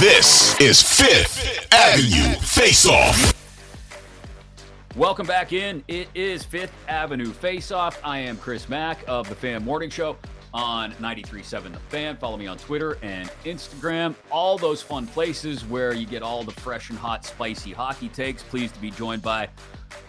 This is Fifth Avenue Face Off. Welcome back in. It is Fifth Avenue Face Off. I am Chris Mack of the Fan Morning Show on 93.7 The Fan. Follow me on Twitter and Instagram. All those fun places where you get all the fresh and hot, spicy hockey takes. Pleased to be joined by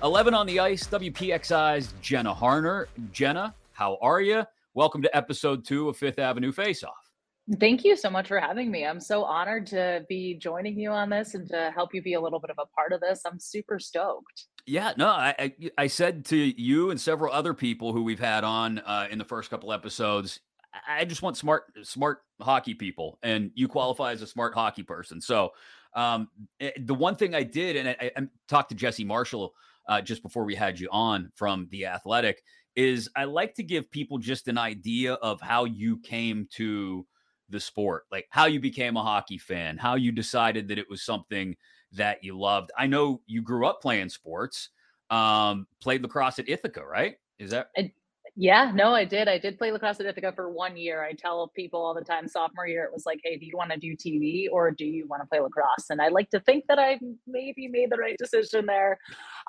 11 on the ice, WPXI's Jenna Harner. Jenna, how are you? Welcome to episode two of Fifth Avenue Face Off. Thank you so much for having me. I'm so honored to be joining you on this and to help you be a little bit of a part of this. I'm super stoked. Yeah, no, I, I, said to you and several other people who we've had on uh, in the first couple episodes, I just want smart smart hockey people, and you qualify as a smart hockey person. So um, eh, the one thing I did, and I, I talked to Jesse Marshall uh, just before we had you on from the Athletic, is I like to give people just an idea of how you came to the sport, like how you became a hockey fan, how you decided that it was something that you loved. I know you grew up playing sports, um, played lacrosse at Ithaca, right? Is that? I, yeah, no, I did. I did play lacrosse at Ithaca for one year. I tell people all the time, sophomore year, it was like, hey, do you want to do TV or do you want to play lacrosse? And I like to think that I maybe made the right decision there,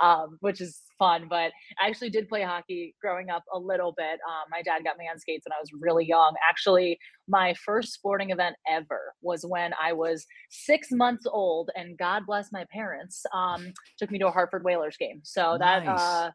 um, which is fun. But I actually did play hockey growing up a little bit. Um, my dad got me on skates when I was really young. Actually, my first sporting event ever was when I was six months old, and God bless my parents, um, took me to a Hartford Whalers game. So nice. that uh,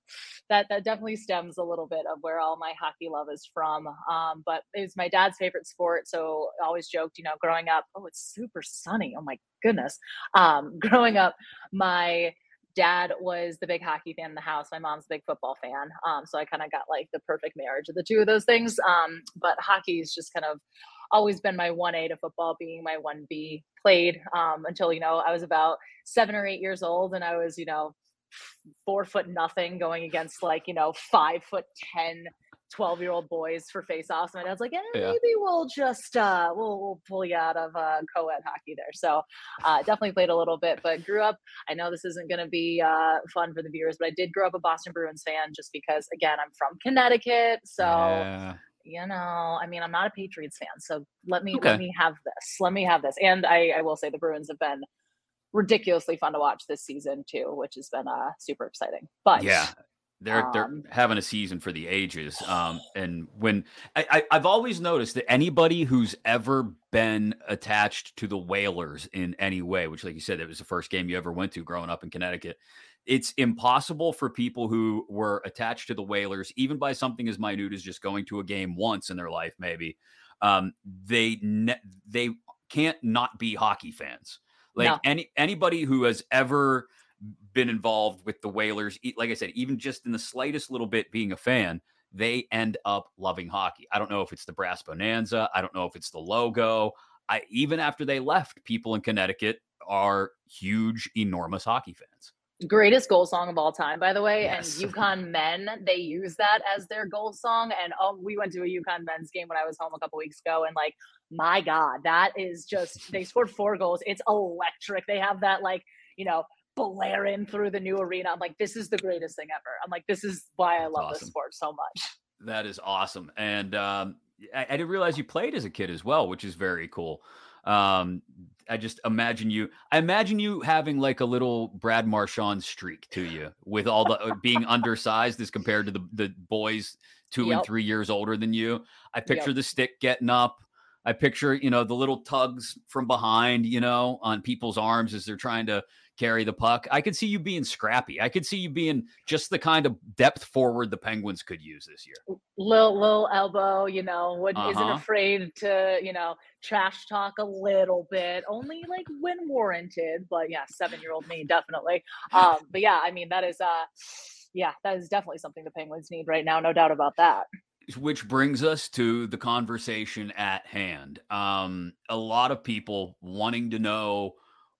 that that definitely stems a little bit of where all my hockey love is from. Um, but it was my dad's favorite sport, so I always joked, you know, growing up, oh, it's super sunny. Oh my goodness. Um, growing up, my dad was the big hockey fan in the house. My mom's a big football fan. Um, so I kind of got like the perfect marriage of the two of those things. Um, but hockey's just kind of always been my 1A to football being my 1B. Played um, until, you know, I was about seven or eight years old and I was, you know, four foot nothing going against like, you know, five foot 10 12 year old boys for face offs. My dad's like, eh, yeah. maybe we'll just, uh, we'll, we'll pull you out of uh, co ed hockey there. So uh, definitely played a little bit, but grew up. I know this isn't going to be uh, fun for the viewers, but I did grow up a Boston Bruins fan just because, again, I'm from Connecticut. So. Yeah. You know, I mean, I'm not a Patriots fan, so let me okay. let me have this. Let me have this. And I, I will say the Bruins have been ridiculously fun to watch this season too, which has been uh, super exciting. But yeah, they're they're um, having a season for the ages. Um, and when I, I I've always noticed that anybody who's ever been attached to the Whalers in any way, which, like you said, it was the first game you ever went to growing up in Connecticut. It's impossible for people who were attached to the Whalers, even by something as minute as just going to a game once in their life, maybe. Um, they ne- they can't not be hockey fans. Like no. any anybody who has ever been involved with the Whalers, like I said, even just in the slightest little bit being a fan, they end up loving hockey. I don't know if it's the brass bonanza. I don't know if it's the logo. I even after they left, people in Connecticut are huge, enormous hockey fans. Greatest goal song of all time, by the way. Yes. And UConn men, they use that as their goal song. And oh, we went to a UConn men's game when I was home a couple weeks ago, and like, my God, that is just they scored four goals. It's electric. They have that like you know blaring through the new arena. I'm like, this is the greatest thing ever. I'm like, this is why I love awesome. this sport so much. That is awesome. And um, I, I, didn't realize you played as a kid as well, which is very cool. Um, I just imagine you. I imagine you having like a little Brad Marchand streak to you, with all the uh, being undersized as compared to the the boys two yep. and three years older than you. I picture yep. the stick getting up. I picture you know the little tugs from behind, you know, on people's arms as they're trying to carry the puck. I could see you being scrappy. I could see you being just the kind of depth forward the Penguins could use this year. Little little elbow, you know, would uh-huh. isn't afraid to, you know, trash talk a little bit, only like when warranted. But yeah, seven year old me definitely. Um, but yeah, I mean that is uh yeah, that is definitely something the Penguins need right now, no doubt about that which brings us to the conversation at hand. Um, a lot of people wanting to know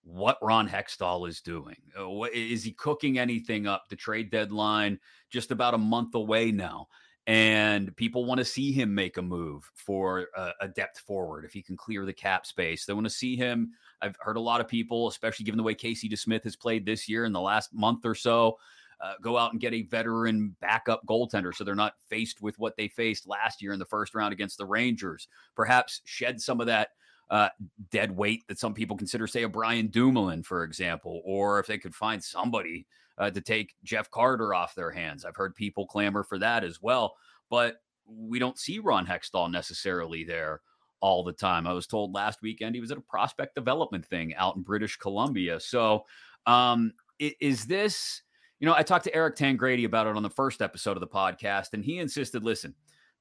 what Ron Hextall is doing. Uh, is he cooking anything up? The trade deadline just about a month away now. And people want to see him make a move for a, a depth forward if he can clear the cap space. They want to see him. I've heard a lot of people, especially given the way Casey DeSmith has played this year in the last month or so, uh, go out and get a veteran backup goaltender so they're not faced with what they faced last year in the first round against the Rangers. Perhaps shed some of that uh, dead weight that some people consider, say, a Brian Dumoulin, for example, or if they could find somebody uh, to take Jeff Carter off their hands. I've heard people clamor for that as well, but we don't see Ron Hextall necessarily there all the time. I was told last weekend he was at a prospect development thing out in British Columbia. So, um, is this, you know, I talked to Eric Tangradi about it on the first episode of the podcast, and he insisted listen,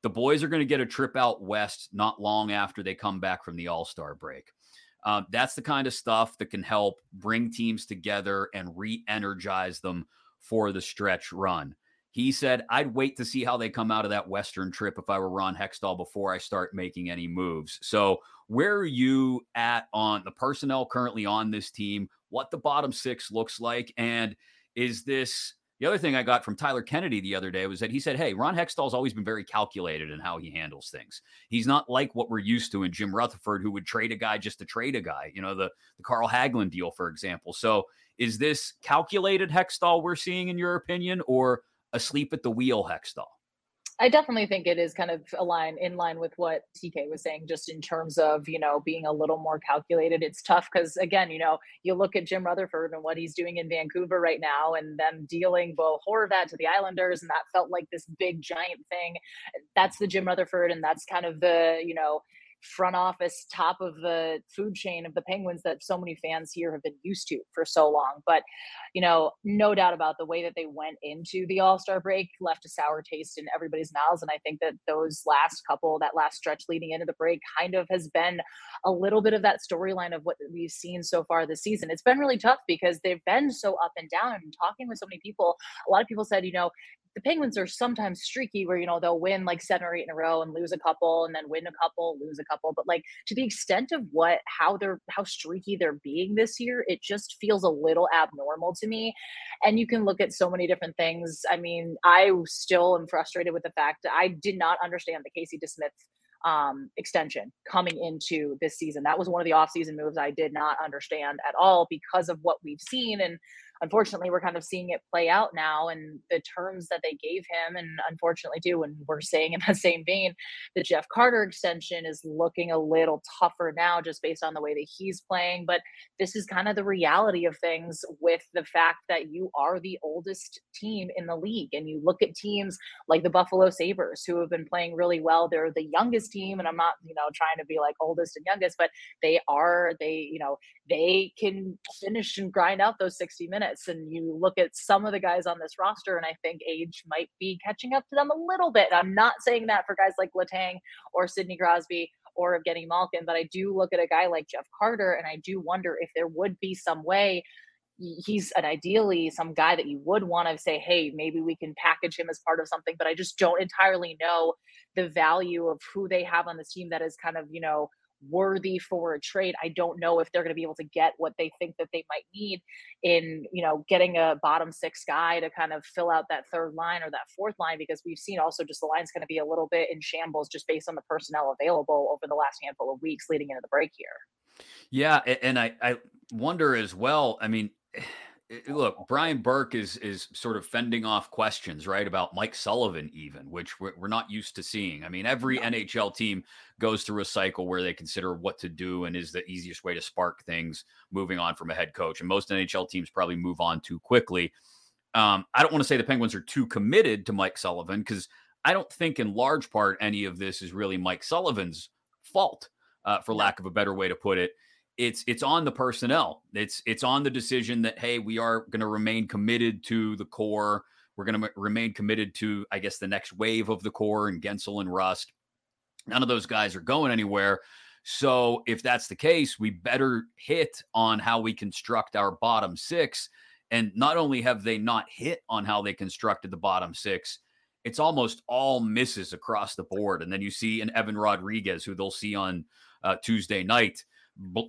the boys are going to get a trip out west not long after they come back from the All Star break. Um, that's the kind of stuff that can help bring teams together and re energize them for the stretch run. He said, I'd wait to see how they come out of that Western trip if I were Ron Hextall before I start making any moves. So, where are you at on the personnel currently on this team? What the bottom six looks like? And is this the other thing I got from Tyler Kennedy the other day was that he said, Hey, Ron Hextall's always been very calculated in how he handles things. He's not like what we're used to in Jim Rutherford, who would trade a guy just to trade a guy, you know, the, the Carl Hagelin deal, for example. So is this calculated Hextall we're seeing, in your opinion, or asleep at the wheel Hextall? I definitely think it is kind of aligned in line with what TK was saying, just in terms of, you know, being a little more calculated. It's tough because, again, you know, you look at Jim Rutherford and what he's doing in Vancouver right now, and them dealing Bo Horvat to the Islanders, and that felt like this big giant thing. That's the Jim Rutherford, and that's kind of the, you know, front office top of the food chain of the penguins that so many fans here have been used to for so long. But you know no doubt about the way that they went into the all-star break left a sour taste in everybody's mouths. And i think that those last couple that last stretch leading into the break kind of has been a little bit of that storyline of what we've seen so far this season. It's been really tough because they've been so up and down. Talking with so many people a lot of people said you know the Penguins are sometimes streaky where, you know, they'll win like seven or eight in a row and lose a couple and then win a couple, lose a couple. But like to the extent of what, how they're, how streaky they're being this year, it just feels a little abnormal to me. And you can look at so many different things. I mean, I still am frustrated with the fact that I did not understand the Casey DeSmith um, extension coming into this season. That was one of the offseason moves I did not understand at all because of what we've seen. And unfortunately we're kind of seeing it play out now and the terms that they gave him and unfortunately too and we're saying in the same vein the jeff carter extension is looking a little tougher now just based on the way that he's playing but this is kind of the reality of things with the fact that you are the oldest team in the league and you look at teams like the buffalo sabres who have been playing really well. They're the youngest team and i'm not you know trying to be like oldest and youngest but they are they you know they can finish and grind out those 60 minutes minutes and you look at some of the guys on this roster and I think age might be catching up to them a little bit. I'm not saying that for guys like Letang or Sidney Crosby or Evgeny Malkin, but I do look at a guy like Jeff Carter and I do wonder if there would be some way he's an ideally some guy that you would want to say, hey, maybe we can package him as part of something, but I just don't entirely know the value of who they have on this team that is kind of, you know, worthy for a trade. I don't know if they're going to be able to get what they think that they might need in, you know, getting a bottom six guy to kind of fill out that third line or that fourth line because we've seen also just the line's going to be a little bit in shambles just based on the personnel available over the last handful of weeks leading into the break here. Yeah, and I I wonder as well. I mean, look, Brian Burke is is sort of fending off questions, right, about Mike Sullivan, even, which we're, we're not used to seeing. I mean, every NHL team goes through a cycle where they consider what to do and is the easiest way to spark things moving on from a head coach. And most NHL teams probably move on too quickly. Um, I don't want to say the Penguins are too committed to Mike Sullivan because I don't think, in large part, any of this is really Mike Sullivan's fault, uh, for lack of a better way to put it it's it's on the personnel. It's it's on the decision that hey, we are going to remain committed to the core. We're going to remain committed to, I guess, the next wave of the core and Guentzel and Rust. None of those guys are going anywhere. So if that's the case, we better hit on how we construct our bottom six. And not only have they not hit on how they constructed the bottom six, it's almost all misses across the board. And then you see an Evan Rodrigues, who they'll see on uh, Tuesday night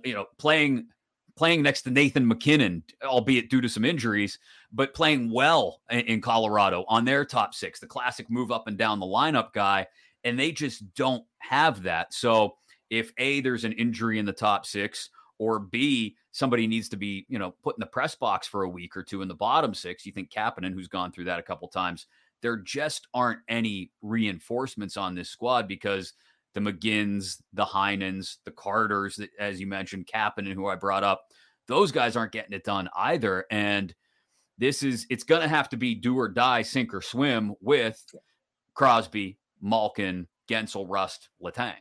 you know, playing playing next to Nathan MacKinnon, albeit due to some injuries, but playing well in, in, Colorado on their top six, the classic move up and down the lineup guy. And they just don't have that. So if A, there's an injury in the top six, or B, somebody needs to be, you know, put in the press box for a week or two in the bottom six, you think Kapanen, who's gone through that a couple times, there just aren't any reinforcements on this squad because the McGinns, the Heinens, the Carters, as you mentioned, Kapanen, who I brought up. Those guys aren't getting it done either. And this is, it's going to have to be do or die, sink or swim with Crosby, Malkin, Guentzel, Rust, Letang.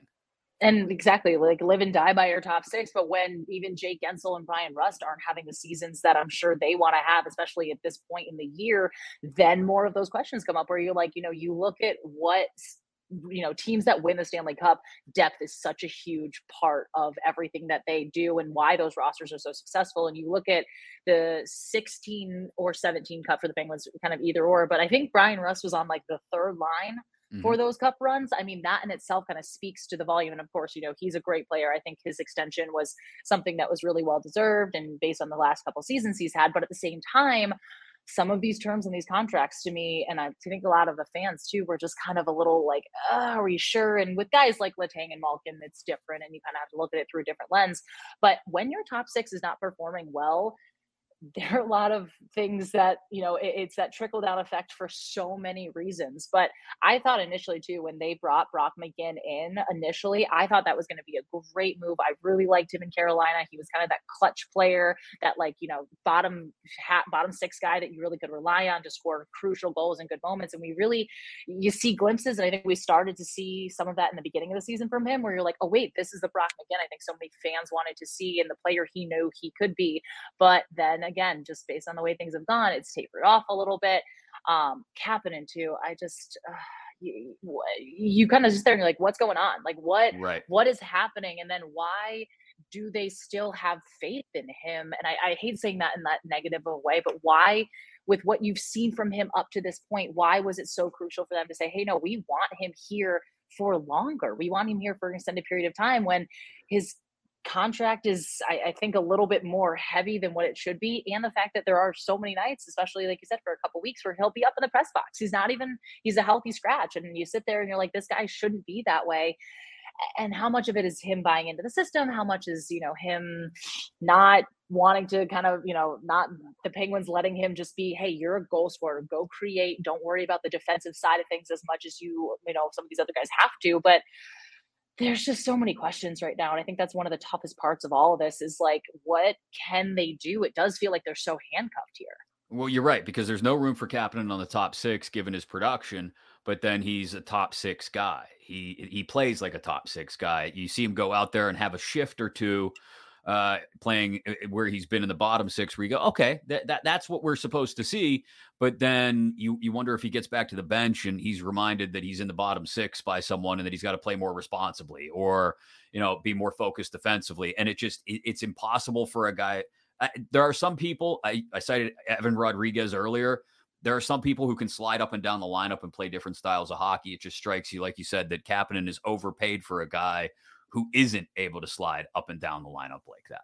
And exactly, like live and die by your top six. But when even Jake Guentzel and Bryan Rust aren't having the seasons that I'm sure they want to have, especially at this point in the year, then more of those questions come up where you're like, you know, you look at what you know teams that win the Stanley Cup, depth is such a huge part of everything that they do and why those rosters are so successful. And you look at the 16 or 17 Cup for the Penguins, kind of either or. But I think Bryan Rust was on like the third line mm-hmm. for those cup runs. I mean, that in itself kind of speaks to the volume. And of course, you know, he's a great player. I think his extension was something that was really well deserved and based on the last couple seasons he's had. But at the same time, some of these terms and these contracts to me, and I think a lot of the fans too, were just kind of a little like, oh, are you sure? And with guys like Letang and Malkin, it's different, and you kind of have to look at it through a different lens. But when your top six is not performing well, there are a lot of things that you know it, it's that trickle down effect for so many reasons but i thought initially too when they brought brock mcginn in initially i thought that was going to be a great move i really liked him in carolina he was kind of that clutch player that like you know bottom hat bottom six guy that you really could rely on to score crucial goals in good moments and we really you see glimpses and i think we started to see some of that in the beginning of the season from him where you're like oh wait this is the brock mcginn i think so many fans wanted to see and the player he knew he could be but then again, just based on the way things have gone, it's tapered off a little bit. Um, Kapanen too. I just uh, you, you kind of just there and you're like, what's going on? Like what right. what is happening? And then why do they still have faith in him? And I, I hate saying that in that negative of a way, but why? With what you've seen from him up to this point, why was it so crucial for them to say, "Hey, no, we want him here for longer. We want him here for an extended period of time when his contract is I, I, think a little bit more heavy than what it should be and the fact that there are so many nights especially like you said for a couple weeks where he'll be up in the press box. He's not even he's a healthy scratch and you sit there and you're like this guy shouldn't be that way. And how much of it is him buying into the system? How much is you know him not wanting to kind of you know not the penguins letting him just be hey you're a goal scorer. Go create. Don't worry about the defensive side of things as much as you you know some of these other guys have to. But there's just so many questions right now and i think that's one of the toughest parts of all of this is like what can they do? It does feel like they're so handcuffed here. Well you're right because there's no room for Kapanen on the top six given his production but then he's a top six guy. He he plays like a top six guy. You see him go out there and have a shift or two uh, playing uh, uh, where he's been in the bottom six, where you go, okay, that, that that's what we're supposed to see. But then you you wonder if he gets back to the bench and he's reminded that he's in the bottom six by someone and that he's got to play more responsibly or you know be more focused defensively. And it just it, it's impossible for a guy. I, there are some people I, I cited Evan Rodrigues earlier. There are some people who can slide up and down the lineup and play different styles of hockey. It just strikes you, like you said, that Kapanen is overpaid for a guy who isn't able to slide up and down the lineup like that.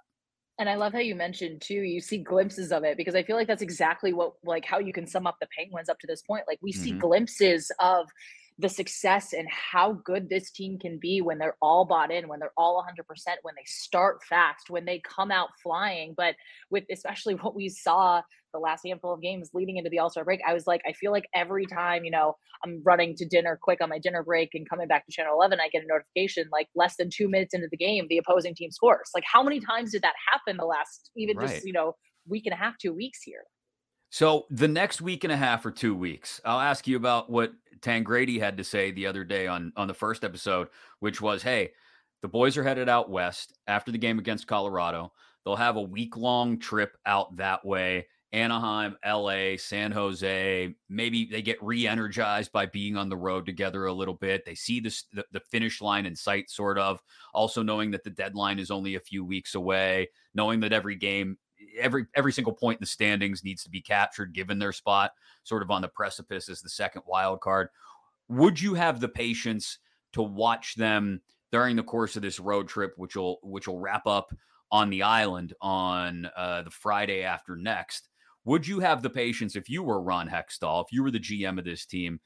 And I love how you mentioned too, you see glimpses of it because I feel like that's exactly what like how you can sum up the Penguins up to this point. Like we mm-hmm. see glimpses of the success and how good this team can be when they're all bought in, when they're all 100%, when they start fast, when they come out flying. But with especially what we saw the last handful of games leading into the All Star break, I was like, I feel like every time, you know, I'm running to dinner quick on my dinner break and coming back to channel 11, I get a notification like less than two minutes into the game, the opposing team scores. Like, how many times did that happen the last, even right. just, you know, week and a half, two weeks here? So the next week and a half or two weeks, I'll ask you about what Tangradi had to say the other day on on the first episode, which was, "Hey, the boys are headed out west after the game against Colorado. They'll have a week long trip out that way." Anaheim, LA, San Jose. Maybe they get re energized by being on the road together a little bit. They see this, the, the finish line in sight, sort of. Also, knowing that the deadline is only a few weeks away, knowing that every game every every single point in the standings needs to be captured given their spot sort of on the precipice as the second wild card. Would you have the patience to watch them during the course of this road trip which will which will wrap up on the island on uh, the friday after next? Would you have the patience if you were ron hextall if you were the gm of this team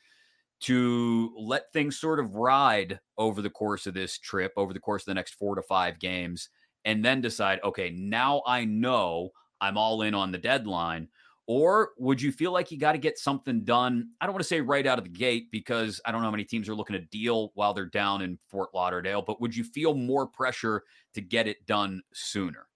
to let things sort of ride over the course of this trip over the course of the next four to five games and then decide, okay, now I know I'm all in on the deadline? Or would you feel like you got to get something done? I don't want to say right out of the gate because I don't know how many teams are looking to deal while they're down in Fort Lauderdale, but would you feel more pressure to get it done sooner?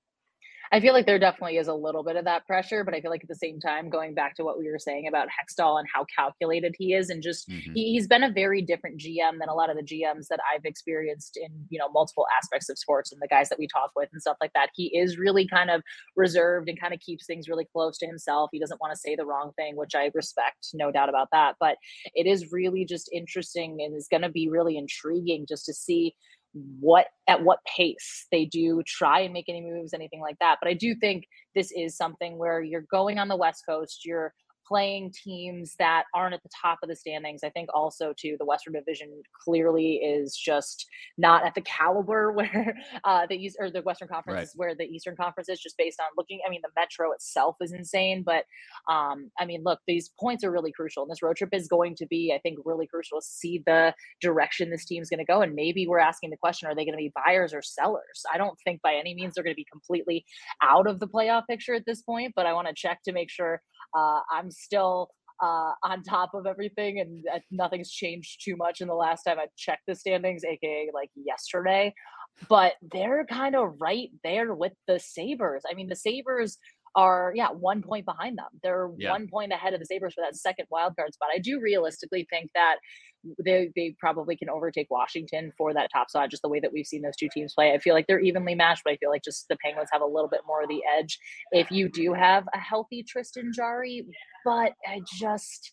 I feel like there definitely is a little bit of that pressure, but I feel like at the same time, going back to what we were saying about Hextall and how calculated he is, and just mm-hmm. he, has been a very different GM than a lot of the GMs that I've experienced in you know multiple aspects of sports and the guys that we talk with and stuff like that. He is really kind of reserved and kind of keeps things really close to himself. He doesn't want to say the wrong thing, which I respect, no doubt about that. But it is really just interesting and is going to be really intriguing just to see what at what pace they do try and make any moves anything like that but i do think this is something where you're going on the west coast you're playing teams that aren't at the top of the standings. I think also too the Western Division clearly is just not at the caliber where uh, the East or the Western Conference right. is where the Eastern Conference is. Just based on looking, I mean, the Metro itself is insane, but um, I mean, look, these points are really crucial, and this road trip is going to be, I think, really crucial to see the direction this team's going to go. And maybe we're asking the question: Are they going to be buyers or sellers? I don't think by any means they're going to be completely out of the playoff picture at this point, but I want to check to make sure uh, I'm still uh, on top of everything, and uh, nothing's changed too much in the last time I checked the standings, aka like yesterday. But they're kind of right there with the Sabres. I mean, the Sabres are yeah one point behind them. They're yeah. one point ahead of the Sabres for that second wild card spot. I do realistically think that they they probably can overtake Washington for that top spot, just the way that we've seen those two teams play. I feel like they're evenly matched, but I feel like just the Penguins have a little bit more of the edge if you do have a healthy Tristan Jarry. But I just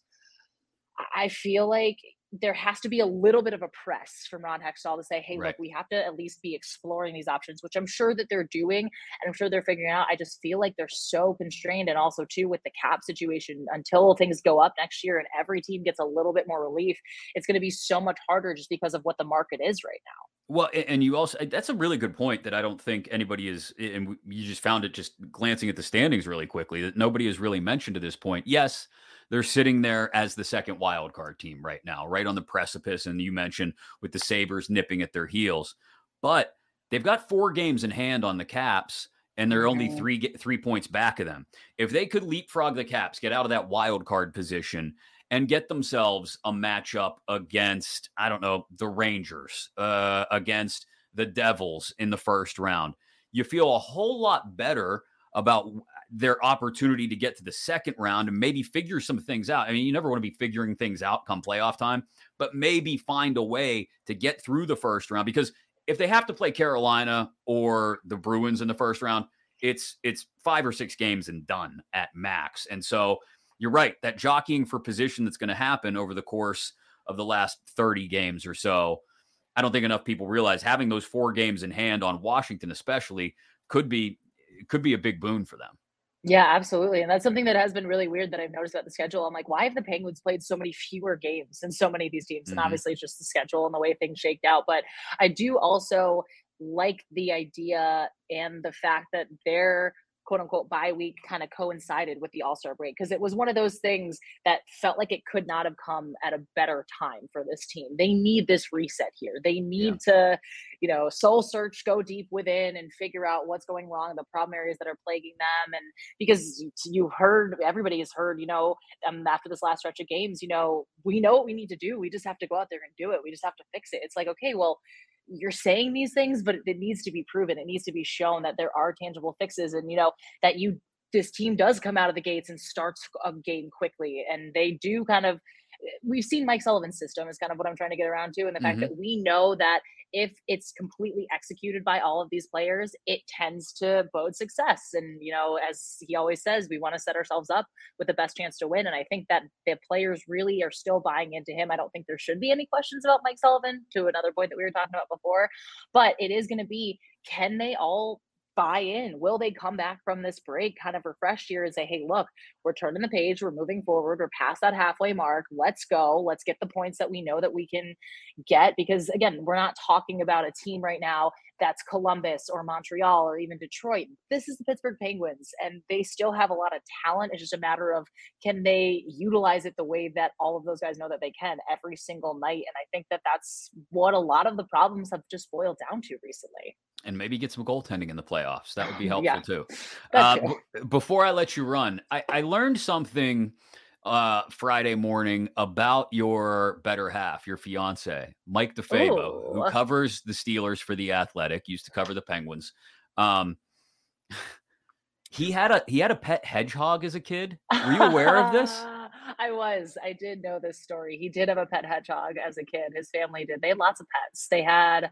I feel like there has to be a little bit of a press from Ron Hextall to say, hey, right. look, we have to at least be exploring these options, which I'm sure that they're doing and I'm sure they're figuring out. I just feel like they're so constrained. And also, too, with the cap situation, until things go up next year and every team gets a little bit more relief, it's going to be so much harder just because of what the market is right now. Well, and you also, that's a really good point that I don't think anybody is, and you just found it just glancing at the standings really quickly, that nobody has really mentioned to this point. Yes they're sitting there as the second wild card team right now, right on the precipice. And you mentioned with the Sabres nipping at their heels, but they've got four games in hand on the Caps, and they're only three three points back of them. If they could leapfrog the Caps, get out of that wild card position, and get themselves a matchup against I don't know the Rangers, uh, against the Devils in the first round, you feel a whole lot better about their opportunity to get to the second round and maybe figure some things out. I mean, you never want to be figuring things out come playoff time, but maybe find a way to get through the first round because if they have to play Carolina or the Bruins in the first round, it's it's five or six games and done at max. And so you're right, that jockeying for position that's going to happen over the course of the last 30 games or so. I don't think enough people realize having those four games in hand on Washington especially could be could be a big boon for them. Yeah, absolutely. And that's something that has been really weird that I've noticed about the schedule. I'm like, why have the Penguins played so many fewer games than so many of these teams? And mm-hmm. obviously, it's just the schedule and the way things shaked out. But I do also like the idea and the fact that they're quote unquote bye week kind of coincided with the All Star break because it was one of those things that felt like it could not have come at a better time for this team. They need this reset here. They need yeah. to, you know, soul search, go deep within and figure out what's going wrong, the problem areas that are plaguing them. And because you heard, everybody has heard, you know, um, after this last stretch of games, you know, we know what we need to do. We just have to go out there and do it. We just have to fix it. It's like, okay, well, you're saying these things, but it needs to be proven. It needs to be shown that there are tangible fixes, and you know that you this team does come out of the gates and starts a game quickly, and they do kind of. We've seen Mike Sullivan's system is kind of what I'm trying to get around to, and the mm-hmm. fact that we know that if it's completely executed by all of these players, it tends to bode success. And, you know, as he always says, we want to set ourselves up with the best chance to win. And I think that the players really are still buying into him. I don't think there should be any questions about Mike Sullivan, to another point that we were talking about before. But it is going to be can they all buy in? Will they come back from this break kind of refreshed here and say, hey, look, we're turning the page, we're moving forward, we're past that halfway mark. Let's go. Let's get the points that we know that we can get. Because again, we're not talking about a team right now that's Columbus or Montreal or even Detroit. This is the Pittsburgh Penguins, and they still have a lot of talent. It's just a matter of can they utilize it the way that all of those guys know that they can every single night. And I think that that's what a lot of the problems have just boiled down to recently. And maybe get some goaltending in the playoffs. That would be helpful Yeah, too. Uh, b- before I let you run, I, I learned something uh, Friday morning about your better half, your fiance, Mike DeFabo, who covers the Steelers for the Athletic, used to cover the Penguins. Um, he had a he had a pet hedgehog as a kid. Were you aware of this? I was. I did know this story. He did have a pet hedgehog as a kid. His family did. They had lots of pets. They had,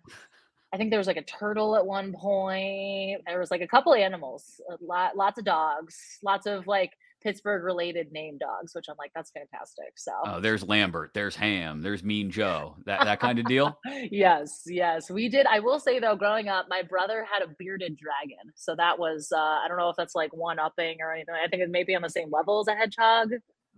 I think there was like a turtle at one point. There was like a couple animals, a lot, lots of dogs, lots of like Pittsburgh related name dogs, which I'm like, that's fantastic. So. Oh, there's Lambert, there's Ham, there's Mean Joe, that that kind of deal. yes, yes, we did. I will say though, growing up, my brother had a bearded dragon, so that was uh, I don't know if that's like one upping or anything. I think it may be on the same level as a hedgehog.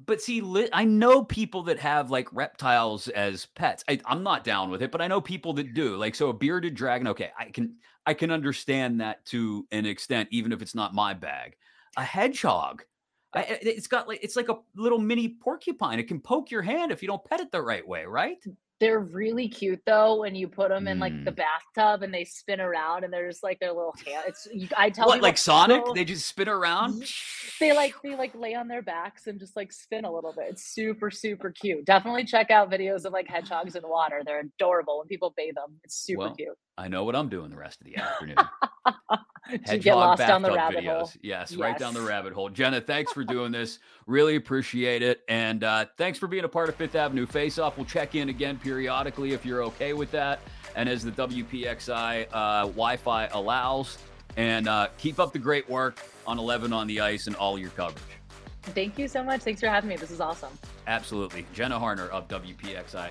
But see, li- I know people that have like reptiles as pets. I, I'm not down with it, but I know people that do. Like, so a bearded dragon. Okay, I can I can understand that to an extent, even if it's not my bag. A hedgehog, I, I- it's got like it's like a little mini porcupine. It can poke your hand if you don't pet it the right way, right? They're really cute though when you put them in like the Mm. bathtub and they spin around and they're just like their little hand. It's you, I tell What like Sonic? "Go-" They just spin around. they like they like lay on their backs and just like spin a little bit. It's super super cute. Definitely check out videos of like hedgehogs in water. They're adorable when people bathe them. It's super Well, cute. I know what I'm doing the rest of the afternoon. To get lost down the rabbit hole. Yes, right down the rabbit hole. Jenna, thanks for doing this. Really appreciate it. And uh, thanks for being a part of Fifth Avenue Face Off. We'll check in again periodically if you're okay with that. And as the WPXI uh, Wi Fi allows. And uh, keep up the great work on 11 on the ice and all your coverage. Thank you so much. Thanks for having me. This is awesome. Absolutely. Jenna Harner of WPXI.